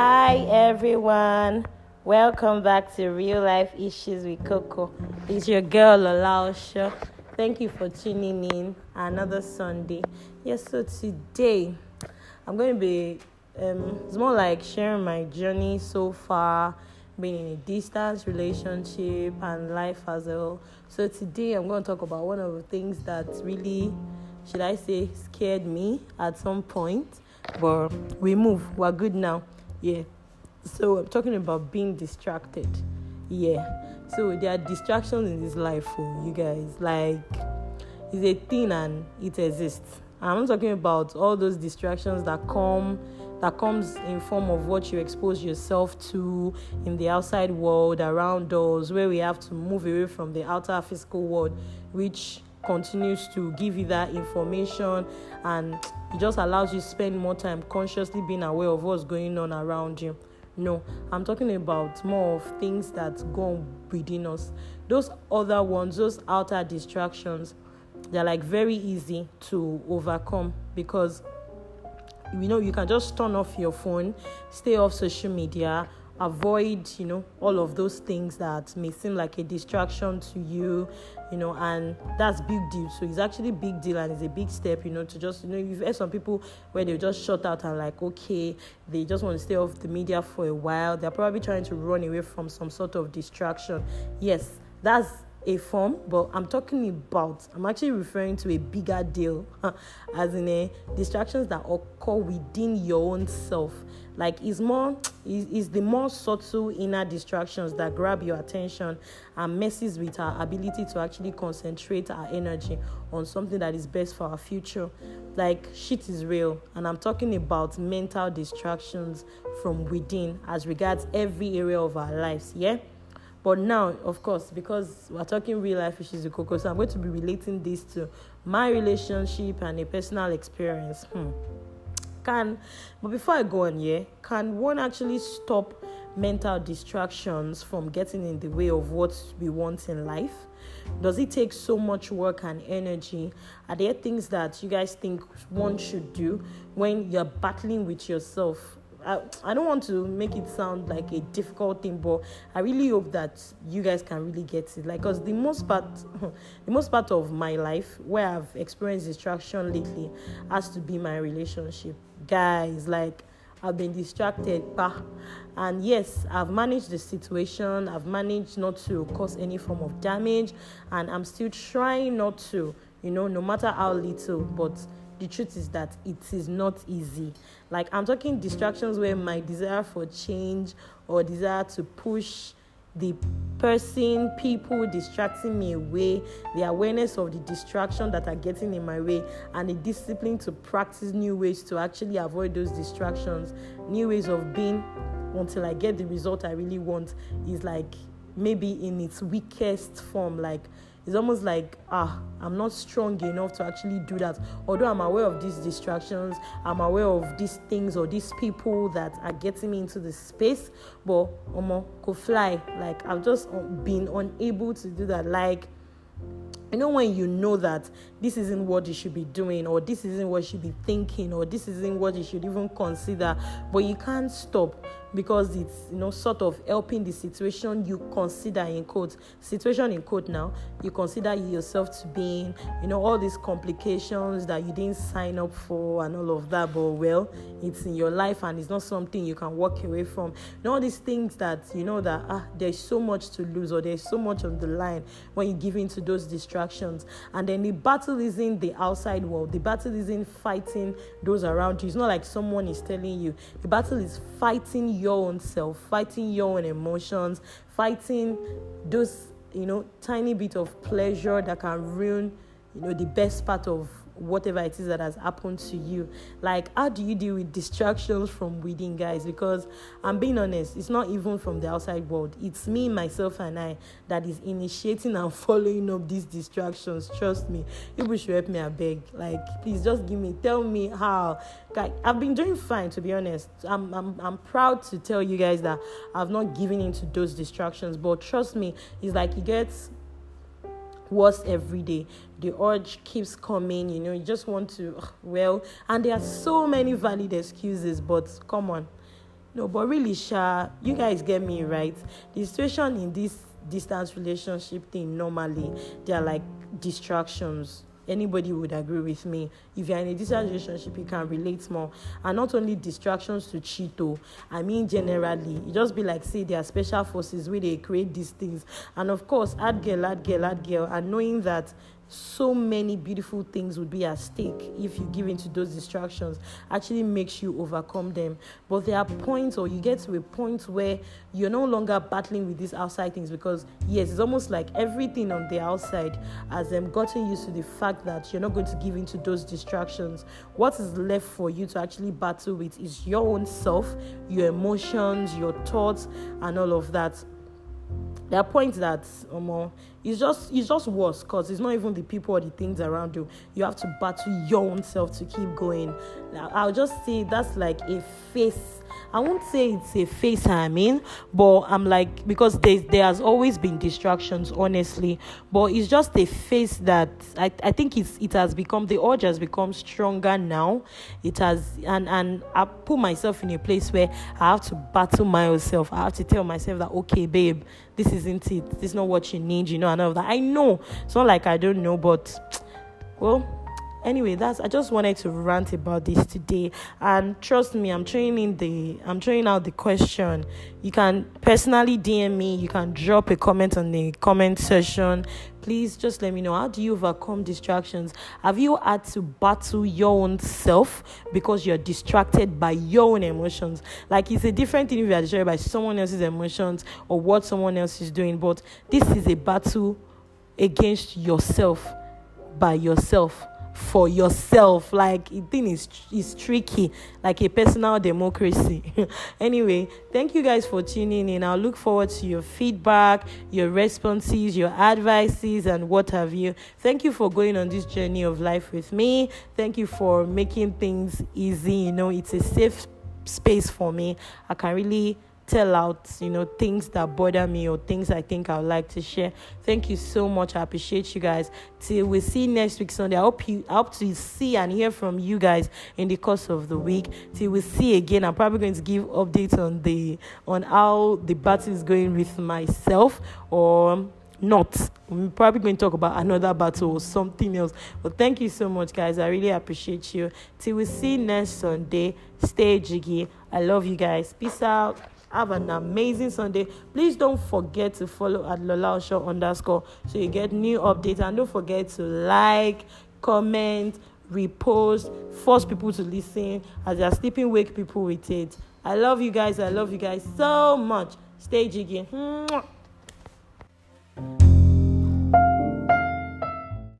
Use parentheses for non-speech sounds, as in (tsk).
Hi everyone, welcome back to Real Life Issues with Coco. It's your girl Olaosho. Thank you for tuning in another Sunday. Yes, so today I'm going to be, um, it's more like sharing my journey so far, being in a distance relationship and life as well. So today I'm going to talk about one of the things that really, should I say, scared me at some point, but we move. We're good now. Yeah. So I'm talking about being distracted. Yeah. So there are distractions in this life for you guys. Like it's a thing and it exists. I'm talking about all those distractions that come that comes in form of what you expose yourself to in the outside world around us where we have to move away from the outer physical world which continues to give you that information and it just allows you to spend more time consciously being aware of what's going on around you. No i'm talking about more of things that go within us. Those other ones those outer distractions they're like very easy to overcome because you know you can just turn off your phone stay off social media avoid you know all of those things that may seem like a distraction to you you know and that's big deal. So it's actually big deal and it's a big step you know to just you know you've heard some people where they just shut out and like okay they just want to stay off the media for a while. They're probably trying to run away from some sort of distraction. Yes that's a form, but I'm talking about, I'm actually referring to a bigger deal, as in a distractions that occur within your own self. Like it's more, (tsk) is the more subtle inner distractions that grab your attention and messes with our ability to actually concentrate our energy on something that is best for our future. Like shit is real, and I'm talking about mental distractions from within as regards every area of our lives. Yeah. But now, of course, because we're talking real life issues with Coco, so I'm going to be relating this to my relationship and a personal experience. Hmm. Can, but before I go on, yeah, can one actually stop mental distractions from getting in the way of what we want in life? Does it take so much work and energy? Are there things that you guys think one should do when you're battling with yourself I, I don't want to make it sound like a difficult thing, but I really hope that you guys can really get it. Like, cause the most part, (laughs) the most part of my life where I've experienced distraction lately has to be my relationship, guys. Like, I've been distracted, bah. and yes, I've managed the situation. I've managed not to cause any form of damage, and I'm still trying not to. You know, no matter how little, but the truth is that it is not easy. Like I'm talking distractions where my desire for change or desire to push the person, people distracting me away, the awareness of the distraction that are getting in my way, and the discipline to practice new ways to actually avoid those distractions, new ways of being until I get the result I really want is like maybe in its weakest form. Like it's almost like ah i'm not strong enough to actually do that. Although i'm aware of these distractions i'm aware of these things or these people that are getting me into the space but omo go fly. Like i've just been unable to do that. Like you know when you know that this isn't what you should be doing or this isn't what you should be thinking or this isn't what you should even consider but you can't stop because it's you know sort of helping the situation you consider in quote situation in quote now you consider yourself to be in you know all these complications that you didn't sign up for and all of that but well it's in your life and it's not something you can walk away from. You know all these things that you know that ah there's so much to lose or there's so much on the line when you give in to those distractions. And then the battle isn't the outside world. The battle isn't fighting those around you. It's not like someone is telling you. The battle is fighting your own self, fighting your own emotions, fighting those, you know, tiny bit of pleasure that can ruin, you know, the best part of whatever it is that has happened to you. Like, how do you deal with distractions from within, guys? Because I'm being honest, it's not even from the outside world, it's me, myself, and I that is initiating and (laughs) following up these distractions. Trust me, people should help me. I beg, like, please just give me, tell me how. Like, I've been doing fine, to be honest. I'm, I'm, I'm proud to tell you guys that I've not given into those distractions, but trust me, it's like it gets worse every day. The urge keeps coming, you know, you just want to, well, and there are so many valid excuses, but come on. no but really sha you guys get me right the situation in this distance relationship thing normally they are like distractions anybody would agree with me. If you're in a distance relationship you can relate more. And not only distractions to cheat oh i mean generally you just be like say there are special forces where they create these things. And of course add girl add girl add girl and knowing that so many beautiful things would be at stake if you give in to those distractions. Actually makes you overcome them. But there are points or you get to a point where you're no longer battling with these outside things because yes it's almost like everything on the outside has them gotten used to the fact that you're not going to give in to those distractions. What is left for you to actually battle with is your own self your emotions your thoughts and all of that there are points that um, it's just it's just worse because it's not even the people or the things around you. You have to battle your own self to keep going. Now i'll just say that's like a face I won't say it's a face I mean, but I'm like because there there has always been distractions, honestly. But it's just a face that I, I think it's it has become the urge has become stronger now. It has and and I put myself in a place where I have to battle myself. I have to tell myself that okay, babe, this isn't it. This is not what you need, you know, and all that. I know. It's not like I don't know, but well anyway that's i just wanted to rant about this today. And trust me i'm training the i'm throwing out the question. You can personally dm me. You can drop a comment on the comment section. Please just let me know how do you overcome distractions? Have you had to battle your own self because you're distracted by your own emotions? Like it's a different thing if you're distracted by someone else's emotions or what someone else is doing but this is a battle against yourself by yourself for yourself. Like the thing is is tricky. Like a personal democracy. (laughs) Anyway thank you guys for tuning in. I'll look forward to your feedback your responses your advices and what have you. Thank you for going on this journey of life with me. Thank you for making things easy. You know it's a safe space for me. I can really tell out, you know, things that bother me or things I think I would like to share. Thank you so much. I appreciate you guys. Till we see next week Sunday. I hope you I hope to see and hear from you guys in the course of the week. Till we see again. I'm probably going to give updates on the on how the battle is going with myself or not. We're probably going to talk about another battle or something else. But thank you so much, guys. I really appreciate you. Till we see next Sunday. Stay jiggy. I love you guys. Peace out. Have an amazing Sunday. Please don't forget to follow at Lola Show underscore so you get new updates. And don't forget to like, comment, repost, force people to listen as they're sleeping, wake people with it. I love you guys. I love you guys so much. Stay jiggy.